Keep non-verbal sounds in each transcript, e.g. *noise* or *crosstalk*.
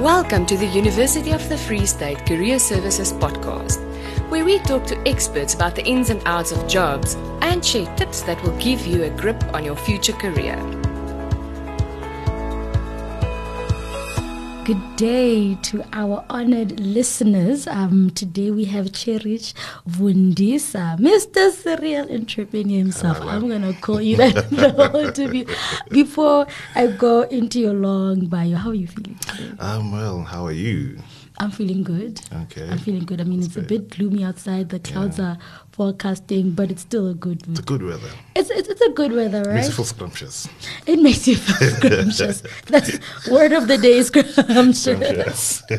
Welcome to the University of the Free State Career Services podcast, where we talk to experts about the ins and outs of jobs and share tips that will give you a grip on your future career. Good day to our honored listeners. Um, today we have Cherish Vundisa, Mr. Serial Entrepreneur himself. I'm going to call you that the whole interview. Before I go into your long bio, how are you feeling today? Um, well, how are you? I'm feeling good. Okay. I'm feeling good. I mean, it's a bit gloomy outside. The clouds Yeah. are forecasting, but it's still a good. It's a good weather. It's, it's, it's a good weather, right? Makes you feel scrumptious. It makes you feel *laughs* scrumptious. That's word of the day is scrumptious. *laughs*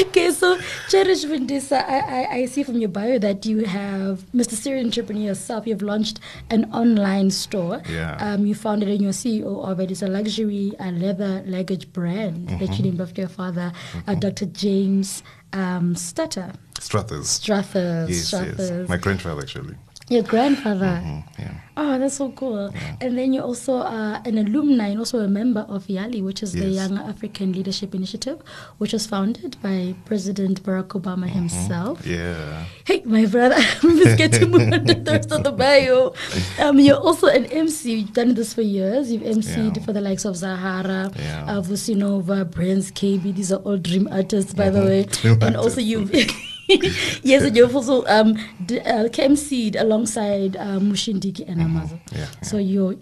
Okay, so Cherish Vundisa, I, I, I see from your bio that you have, Mr. Serial Entrepreneur yourself, you've launched an online store. Yeah. Um, you founded and you're CEO of it. It's a luxury uh, leather luggage brand that Mm-hmm. you named after your father, uh, Dr. James um, Stutter. Strathers. Strathers. Yes, Strathers. yes. My grandfather, actually. Your grandfather. Mm, yeah. Oh, that's so cool. And then you're also uh, an alumni and also a member of YALI, which is the Young African Leadership Initiative, which was founded by President Barack Obama himself. Mm-hmm. Yeah. Hey, my brother, let's get to move on to the rest of the bio. *laughs* Um, you're also an MC. You've done this for years. You've MC'd Yeah. for the likes of Zahara, Yeah. uh, Vusi Nova, Brands, KB. These are all dream artists, by the way. *laughs* Dream and also you've... *laughs* *laughs* yes, and you've also um, d- uh, MC'd alongside uh, Mushindiki and Amazo. Yeah, So you're,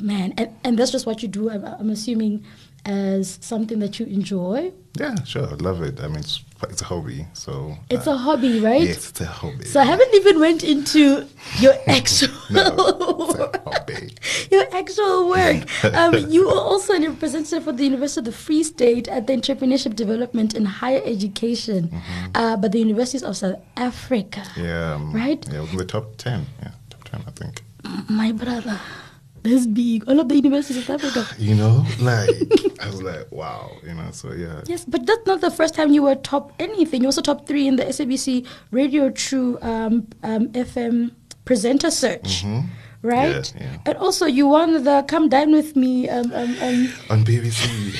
man, and, and that's just what you do, I'm, I'm assuming, as something that you enjoy. Yeah, sure. I love it. I mean, it's, it's a hobby. So. It's uh, a hobby, right? Yes, it's a hobby. So I haven't even went into your actual *laughs* no, it's a hobby. *laughs* your actual work. *laughs* Um, you are also a representative for the University of the Free State at the Entrepreneurship Development in Higher Education, uh, but the Universities of South Africa. Yeah. um, Right? Yeah, the top 10. Yeah, top 10, I think. My brother, this big, all of the universities of South Africa. You know, like, *laughs* I was like, wow, you know, so yeah. Yes, but that's not the first time you were top anything. You also top three in the SABC Radio Tru um, um, FM presenter search, right? Mm-hmm. Yeah, yeah. And also, you won the Come Dine with Me. Um, um, um, On BBC.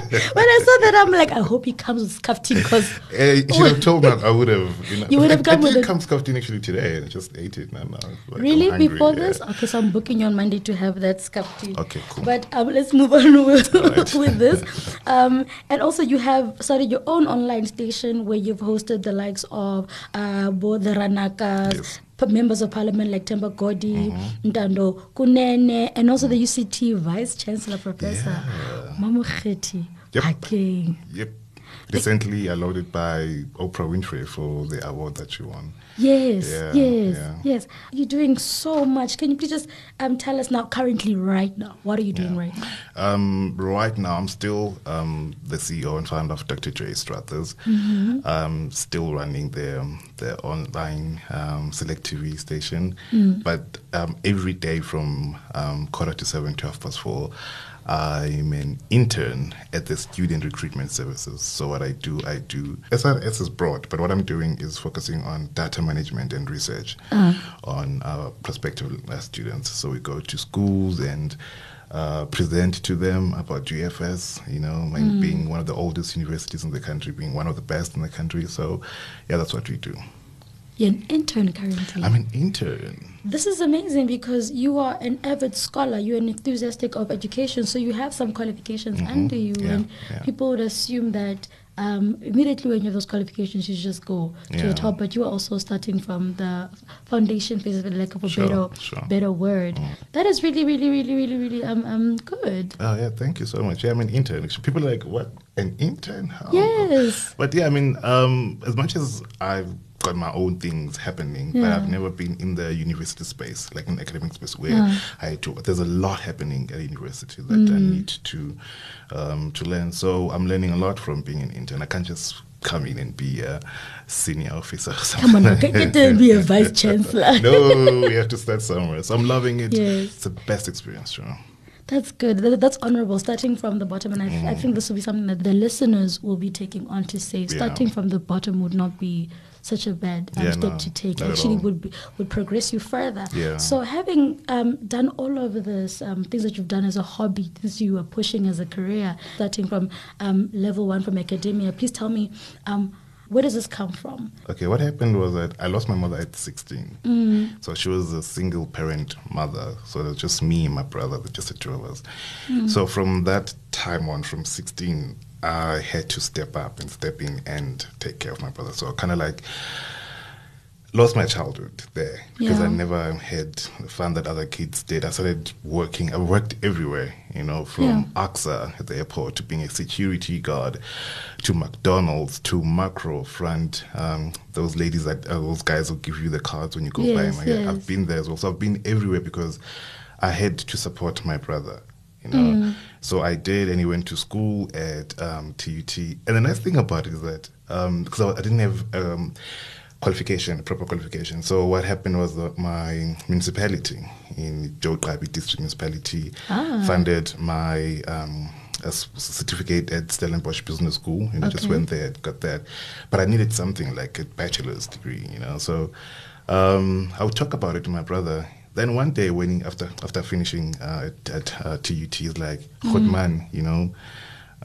*laughs* when I saw that, I'm like, I hope he comes with scuffed because *laughs* Eh, you should have told me. I would have. You, know. You would have I, come I with did it. come scuffed actually today, and I just ate it. And now, like, really hungry, before yeah. this. Okay, so I'm booking you on Monday to have that scuffed. Okay, cool. But um, let's move on *laughs* with, *laughs* with this. Um, and also, you have started your own online station where you've hosted the likes of uh, both the Ranakas. Yes. Members of Parliament like Themba Godi, Ntando Kunene, and also the UCT Vice Chancellor Professor Yeah. Yep. Phakeng. Yep. Recently allowed by Oprah Winfrey for the award that she won. Yes, Yeah, yes, yeah. yes. You're doing so much. Can you please just um, tell us now, currently, right now, what are you doing Yeah. right now? Um, right now, I'm still um, the CEO and founder of Dr. J Strathers. Mm-hmm. Um, still running the the online um, select TV station, Mm. but um, every day from um, quarter to seven to half past four. I'm an intern at the Student Recruitment Services. So what I do, I do SRS is broad, but what I'm doing is focusing on data management and research on our prospective uh, students. So we go to schools and uh, present to them about GFS, you know, like being one of the oldest universities in the country, being one of the best in the country. So, yeah, that's what we do. You're an intern currently. I'm an intern. this is amazing because you are an avid scholar. You're an enthusiastic of education, so you have some qualifications under you. Yeah, and yeah. people would assume that um, immediately when you have those qualifications, you just go to the top. But you are also starting from the foundation phase, for lack of a Sure, better, sure. Mm. better word. That is really, really, really, really, really um, um, good. Oh, yeah, thank you so much. Yeah, I'm an intern. People are like, what? An intern? How? Yes. But yeah, I mean, um, as much as I've got my own things happening, but I've never been in the university space, like in academic space, where Yeah. I to. There's a lot happening at university that I Mm. need to um, to learn. So I'm learning a lot from being an intern. I can't just come in and be a senior officer. Or something. Come on, can you tell me a *laughs* vice chancellor? no, we have to start somewhere. So I'm loving it. Yes. It's the best experience, sure. That's good. That's honorable. Starting from the bottom, and I, I Mm. think this will be something that the listeners will be taking on to say. Starting from the bottom would not be such a bad um, Yeah, step no, to take. Actually, would be, would progress you further. Yeah. So having um, done all of this, um, things that you've done as a hobby, things you are pushing as a career, starting from um, level one from academia, please tell me. Um, where does this come from? Okay, what happened was that I lost my mother at 16. Mm. So she was a single parent mother. So it was just me and my brother, just the two of us. Mm. So from that time on, from 16, I had to step up and step in and take care of my brother. So I kind of like lost my childhood there because I never had the fun that other kids did. I started working. I worked everywhere, you know, from Yeah. ACSA at the airport to being a security guard to McDonald's to Makro Front. Um, those ladies that uh, those guys will give you the cards when you go Yes. Yeah, yes. I've been there as well. So I've been everywhere because I had to support my brother. You know, Mm. so I did, and he went to school at um, TUT. And the nice thing about it is that because I, I didn't have um, qualification, proper qualification. So what happened was that my municipality in Joe Gqabi District Municipality Ah. funded my um, a certificate at Stellenbosch Business School. You know, just Okay. went there, got that. But I needed something like a bachelor's degree. You know, so um, I would talk about it to my brother. Then one day, when he, after after finishing uh, at, at uh, TUT, he's like, "Godman, you know."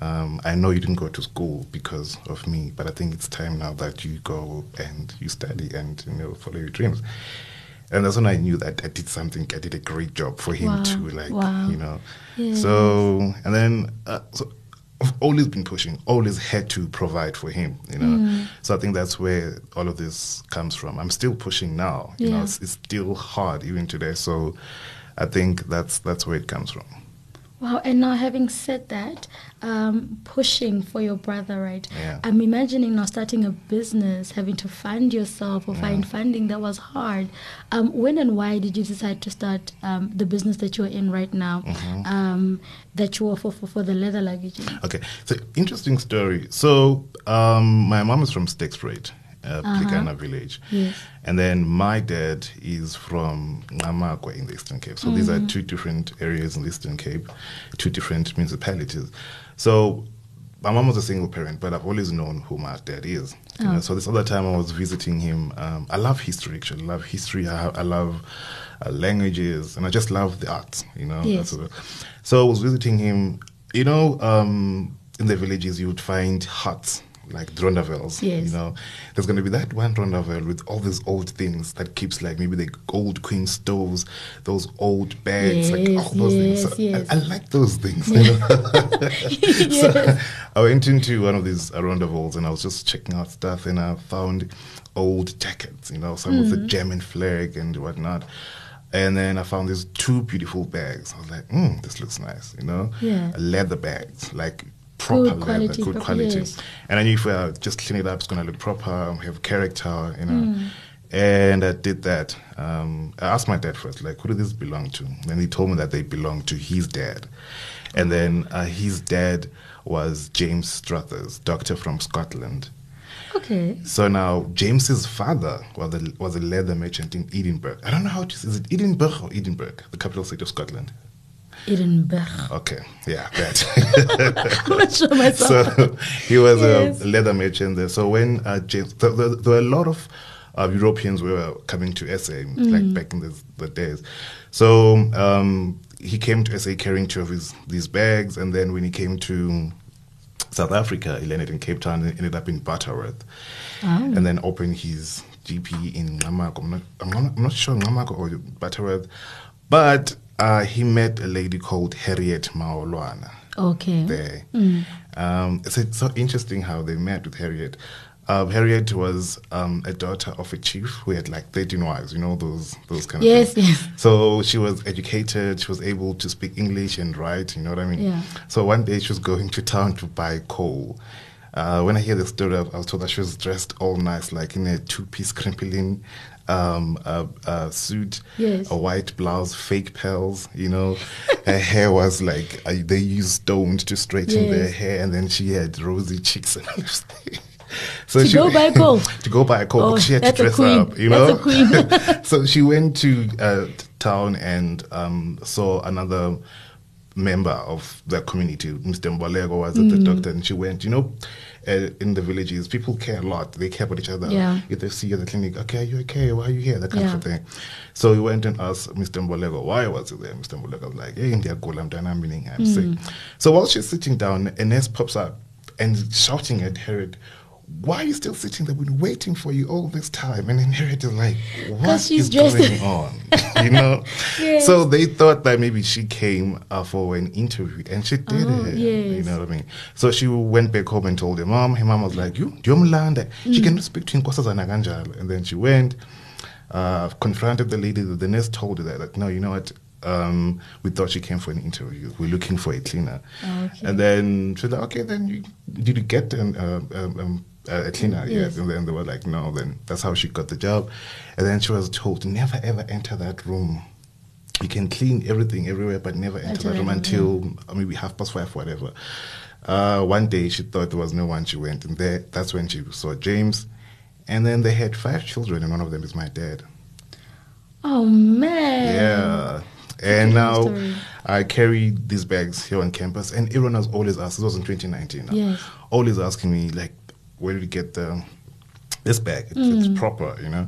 Um, I know you didn't go to school because of me, but I think it's time now that you go and you study and you know follow your dreams. And that's when I knew that I did something. I did a great job for him Wow. to like, Wow. you know. Yes. So and then uh, so always been pushing, always had to provide for him, you know. Mm. So I think that's where all of this comes from. I'm still pushing now, you know. It's, it's still hard even today. So I think that's that's where it comes from. Wow, and now having said that, um, pushing for your brother, right? Yeah. I'm imagining now starting a business, having to fund yourself or find funding. That was hard. Um, when and why did you decide to start um, the business that you're in right now? Mm-hmm. Um, that you were for, for, the leather luggage. Okay, so interesting story. So um, my mom is from Sterkspruit, uh, Plikana village. Yes. And then my dad is from Namakwa in the Eastern Cape. So these are two different areas in the Eastern Cape, two different municipalities. So my mom was a single parent, but I've always known who my dad is. You know, so this other time I was visiting him. Um, I love history, actually. I love history. I, I love uh, languages, and I just love the arts. You know. Yes. So I was visiting him. You know, um, in the villages you would find huts like rondavels. Yes. You know, there's going to be that one rondavel with all these old things that keeps like maybe the old queen stoves, those old bags, like all those yes, things. So yes. I, I like those things. you know. *laughs* *laughs* So I went into one of these rondavels and I was just checking out stuff and I found old jackets, you know, some with Mm-hmm. the German flag and whatnot. And then I found these two beautiful bags. I was like, mm, this looks nice, you know? Yeah. Leather bags, like proper Good leather, quality, good quality. yes. And I knew if I just clean it up, it's going to look proper, have character, you know. Mm. And I did that. Um, I asked my dad first, like, who do these belong to? And he told me that they belong to his dad. And then uh, his dad was James Struthers, doctor from Scotland. Okay. So now James's father was a, was a leather merchant in Edinburgh. I don't know how to is it Edinburgh or Edinburgh, the capital city of Scotland. Edinburgh. Okay, yeah, that. *laughs* I'm not sure myself. so he was Yes. a leather merchant there. So when uh, James, th- th- there were a lot of uh, Europeans were coming to SA, like back in the, the days. So um, he came to SA carrying two of his these bags, and then when he came to South Africa, he landed in Cape Town and ended up in Butterworth, and then opened his GP in Namako. I'm not, I'm not, I'm not sure Namako or Butterworth, but uh, he met a lady called Harriet Maolwana Okay. there. Um, it's, it's so interesting how they met with Harriet. Um, Harriet was um, a daughter of a chief who had like 13 wives, you know, those those kind of Yes, things. yes. So she was educated, she was able to speak English and write, you know what I mean? Yeah. So one day she was going to town to buy coal. Uh, when I hear the story, I was told that she was dressed all nice, like in a two-piece crimplene um, uh, uh, suit, Yes. a white blouse, fake pearls. You know, her hair was like uh, they used stones to straighten their hair, and then she had rosy cheeks. And *laughs* so To she, go buy coal? *laughs* to go buy coal, Oh, but she had to dress up. You know, a *laughs* so she went to uh, town and um, saw another member of the community, Mr. Mbolego, was at the doctor, and she went, you know, uh, in the villages, people care a lot. They care about each other. Yeah. If they see you at the clinic, okay, are you okay? Why are you here? That kind Yeah. of thing. So we went and asked Mr. Mbolego, why was he there? Mr. Mbolego was like, hey, ndiyagula mntana, meaning I'm sick. So while she's sitting down, a nurse pops up and shouting at Harriet, why are you still sitting there? We've been waiting for you all this time. And then Harriet is like, *laughs* what she's is dressed- going *laughs* on? you know? *laughs* Yes. So they thought that maybe she came uh, for an interview and she did Oh, it. You know what I mean? So she went back home and told her mom. Her mom was like, you, Diomlanda. She Mm. can speak to kanjalo. And then she went, uh, confronted the lady. The nurse told her that, like, no, you know what? Um, we thought she came for an interview. We're looking for a cleaner. Okay. And then she was like, okay, then you, did you get an, uh, um, a cleaner? Yes. Yes. And then they were like, no. Then that's how she got the job. And then she was told, never ever enter that room. You can clean everything everywhere, but never enter that room until uh, maybe half past five, whatever. Uh, one day she thought there was no one. She went, and there that's when she saw James. And then they had five children, and one of them is my dad. Oh man. Yeah. And now story. I carry these bags here on campus, and everyone has always asked. This was in 2019. Now, Yes. Always asking me like, where did you get the this bag? It's, Mm. it's proper, you know.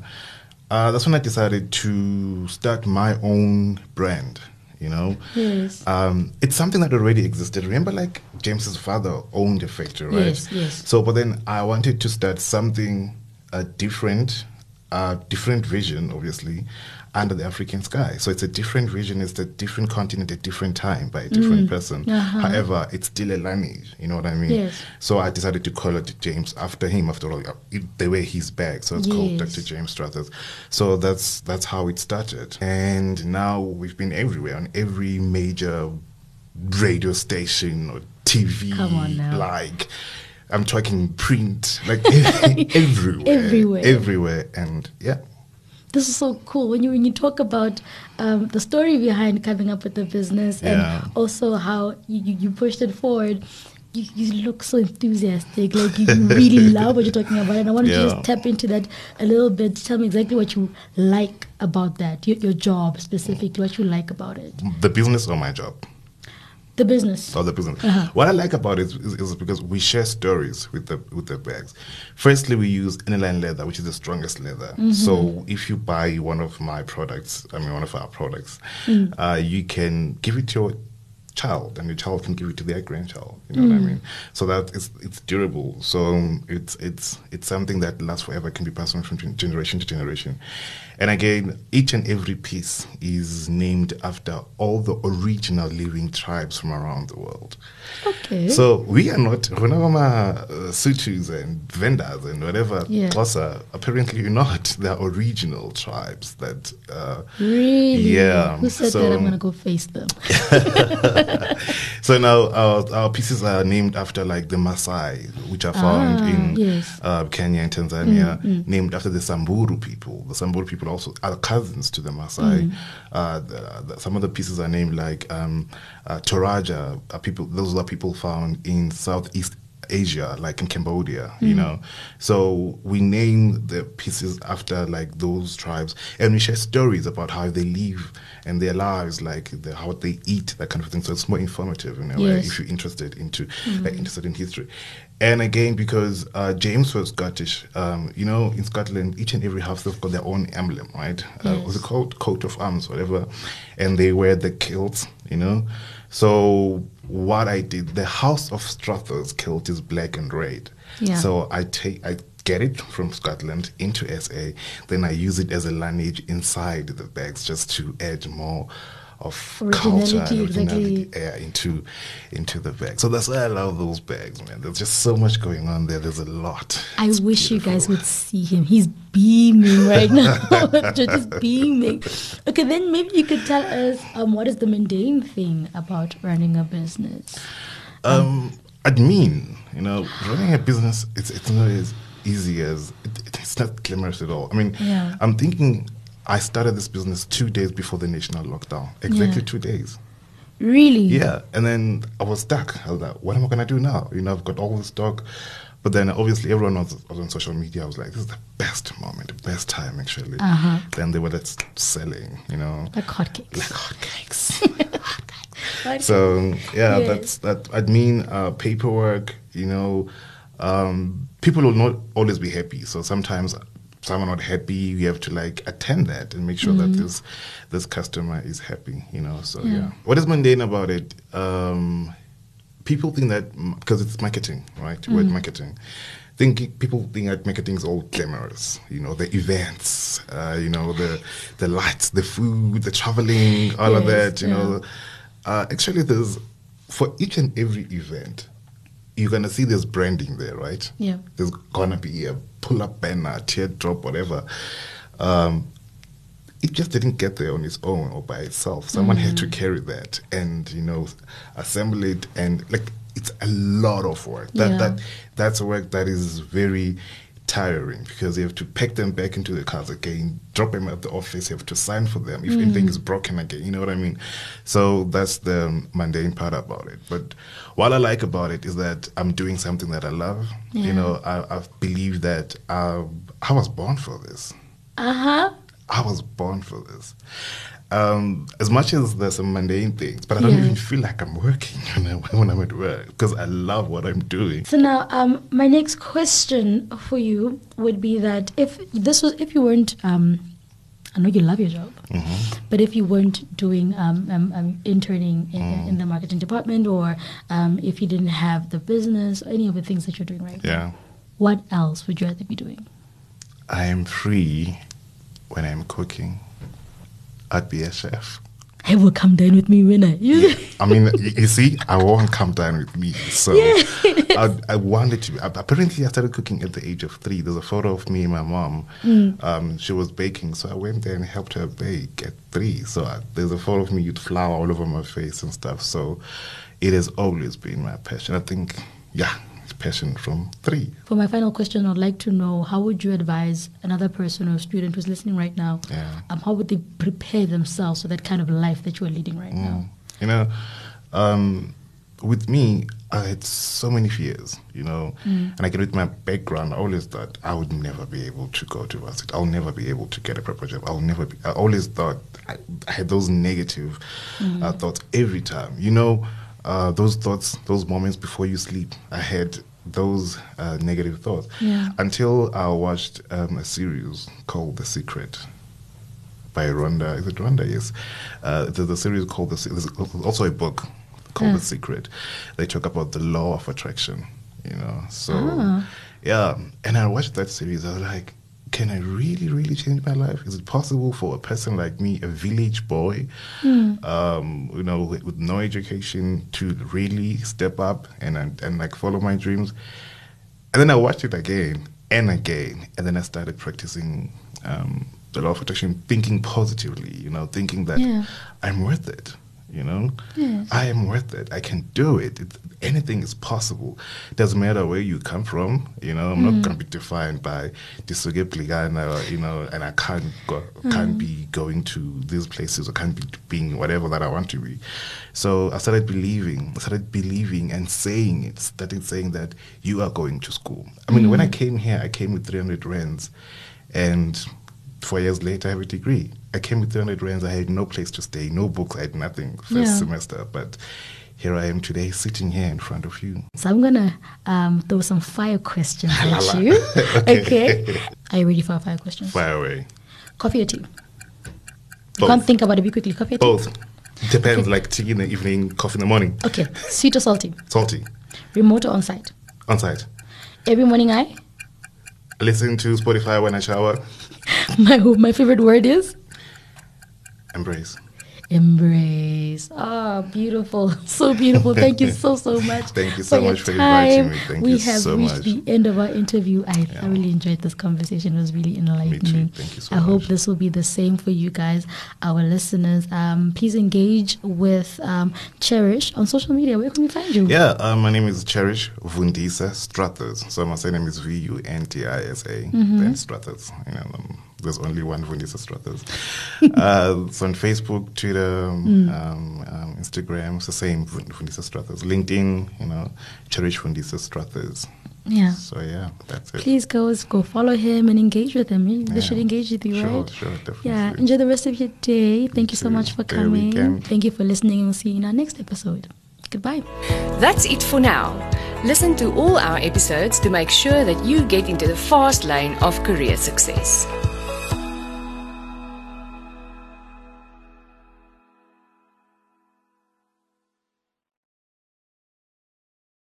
Uh, that's when I decided to start my own brand. You know, Yes. um, it's something that already existed. Remember, like James's father owned a factory, right? Yes, yes. So, but then I wanted to start something uh, different, uh, different vision, obviously, under the African sky. So it's a different vision, it's a different continent, a different time by a different person. Uh-huh. However, it's still a lineage. You know what I mean? Yes. So I decided to call it James after him. After all, it, the way he's back, so it's called Dr. James Struthers. So that's that's how it started, and now we've been everywhere on every major radio station or TV. Come on now. like. I'm talking print, like *laughs* *laughs* everywhere, Everywhere. everywhere, and yeah, This is so cool when you when you talk about um, the story behind coming up with the business Yeah. and also how you, you, pushed it forward. You, you look so enthusiastic, like you, you really *laughs* love what you're talking about, and I want you to just tap into that a little bit. Tell me exactly what you like about that, your, your job specifically, what you like about it, the business or my job. The business. or the business. Uh-huh. What I like about it is, is because we share stories with the with the bags. Firstly, we use aniline leather, which is the strongest leather. Mm-hmm. So if you buy one of my products, I mean one of our products, Mm. uh, you can give it to your child, and your child can give it to their grandchild. You know what Mm. I mean? So that it's it's durable. So um, it's it's it's something that lasts forever, can be passed on from gen- generation to generation. And again, each and every piece is named after all the original living tribes from around the world. Okay. So we are not, our uh, Sothos and Vendas and whatever, Yeah. Xhosa, apparently you're not. They're original tribes that. Uh, really? Yeah, Who said so- that? I'm gonna go face them. *laughs* *laughs* *laughs* so now our, our pieces are named after like the Maasai, which are found Ah, in yes. Mm, uh, Kenya and Tanzania, named after the Samburu people. The Samburu people also are cousins to the Maasai. Mm. Uh, the, the, some of the pieces are named like um, uh, Toraja. People, those are people found in Southeast Asia, like in Cambodia, Mm. you know. So we name the pieces after like those tribes, and we share stories about how they live and their lives, like the, how they eat, that kind of thing. So it's more informative in a way Yes. if you're interested into like interested in history. And again, because uh, James was Scottish, um, you know, in Scotland, each and every house they've got their own emblem, right? Uh, Yes. what's it called? Coat of arms, whatever. And they wear the kilts, you know. So what I did, the House of Strathers kilt is black and red. Yeah. So I take I get it from Scotland into SA, then I use it as a lineage inside the bags just to add more of culture and Originality, exactly. yeah, into into the bag. So that's why I love those bags, man. There's just so much going on there. There's a lot. I It's wish you guys would see him. He's beaming right now. *laughs* *laughs* Just beaming. Okay, then maybe you could tell us um, what is the mundane thing about running a business? Um, admin, you know, running a business, it's it's not as easy as it, it's not glamorous at all. I mean, Yeah. I'm thinking I started this business two days before the national lockdown. Exactly Yeah. two days. Really? Yeah, and then I was stuck. I was like, what am I gonna do now? You know, I've got all this stock. But then obviously everyone was, was on social media. I was like, this is the best moment, the best time actually. Uh-huh. Then they were selling, you know Like hotcakes. like hotcakes. *laughs* Hotcakes. So yeah, Yes. that's that. Admin uh, paperwork. You know, um, people will not always be happy. So sometimes someone not happy, you have to like attend that and make sure that this this customer is happy. You know. So yeah. Yeah. What is mundane about it? Um, people think that because it's marketing, right? Word marketing. Think people think that marketing is all glamorous. You know, the events, uh, you know, the the lights, the food, the traveling, all of that. You yeah. know, uh, actually, there's for each and every event, you're gonna see there's branding there, right? Yeah. There's gonna be a pull-up banner, teardrop, whatever. Um, it just didn't get there on its own or by itself. Someone had to carry that and you know assemble it and like it's a lot of work. That Yeah. that that's work that is very tiring because you have to pack them back into the cars again, drop them at the office, you have to sign for them if anything is broken again. You know what I mean? So that's the mundane part about it. But what I like about it is that I'm doing something that I love. Yeah. You know, I, I believe that uh, I was born for this. Uh huh. I was born for this. Um, as much as there's some mundane things, but I don't Yeah. even feel like I'm working *laughs* when, I, when I'm at work because I love what I'm doing. So now, um, my next question for you would be that if this was, if you weren't, um, I know you love your job, Mm-hmm. but if you weren't doing um, um, um, interning in, Mm. in the marketing department, or um, if you didn't have the business, or any of the things that you're doing right now, what else would you rather be doing? I am free when I'm cooking. I'd be a chef. Hey, will come down with me when I. You I mean, you, see, I won't come down with me. So *laughs* I, I wanted to. Apparently, I started cooking at the age of three. There's a photo of me and my mom. Um, she was baking, so I went there and helped her bake at three. So I, there's a photo of me with flour all over my face and stuff. So it has always been my passion. I think, yeah, passion from three. For my final question, I'd like to know how would you advise another person or student who's listening right now? Yeah. Um, how would they prepare themselves for that kind of life that you are leading right now? You know, um, with me, I had so many fears, you know, and I get with my background, I always thought I would never be able to go to varsity. I'll never be able to get a proper job. I'll never be. I always thought I, I had those negative uh, thoughts every time. You know, uh, those thoughts, those moments before you sleep, I had those uh, negative thoughts Yeah. until I watched um, a series called The Secret by Rhonda. Is it Rhonda? Yes. Uh, there's a series called the. Se- There's also a book called Yeah. The Secret. They talk about the law of attraction. You know, so Ah. yeah. And I watched that series. I was like, can I really, really change my life? Is it possible for a person like me, a village boy, um, you know, with, with no education, to really step up and, and and like follow my dreams? And then I watched it again and again, and then I started practicing um, the law of attraction, thinking positively, you know, thinking that Yeah. I'm worth it, you know, Yes. I am worth it. I can do it. it. Anything is possible. Doesn't matter where you come from, you know. I'm not going to be defined by Pligana, you know, and I can't go, can't mm. be going to these places or can't be being whatever that I want to be. So I started believing, I started believing and saying it, started saying that you are going to school. I mean, when mm. I came here, I came with 300 rands and four years later, I have a degree. I came with 300 rands. I had no place to stay, no books, I had nothing first Yeah. semester. But here I am today, sitting here in front of you. So I'm gonna um, throw some fire questions at *laughs* you. *laughs* Okay. okay. Are you ready for fire questions? Fire away. Coffee or tea? You Both. can't think about it. Be quickly. Coffee or tea? Both. Depends, like tea in the evening, coffee in the morning. Okay. Sweet or salty? Salty. Remote or on-site? On site. Every morning I. Listen to Spotify when I shower. *laughs* My my favorite word is Embrace. embrace. Ah, beautiful, *laughs* so beautiful. Thank you so so *laughs* much. Thank you so your much for inviting me. Thank we you have so reached much. the end of our interview. I thoroughly enjoyed this conversation. It was really enlightening. Thank you so much. I hope this will be the same for you guys, our listeners. Um, please engage with um, Cherish on social media. Where can we find you? Yeah, uh, my name is Cherish Vundisa Strathers. So my surname is V U N T I S A. Mm-hmm. Then Strathers. You know, um, there's only one Vundisa Strathers. *laughs* uh, so on Facebook, Twitter, Mm. um, um, Instagram, it's the same Vun- Vundisa Strathers. LinkedIn, you know, Cherish Vundisa Strathers. Yeah. So yeah, that's it. Please go go follow him and engage with him. They Yeah. should engage with you, Sure, right? sure, definitely. Yeah. Enjoy the rest of your day. Thank you so too. much for coming. weekend. Thank you for listening. We'll see you in our next episode. Goodbye. That's it for now. Listen to all our episodes to make sure that you get into the fast lane of career success.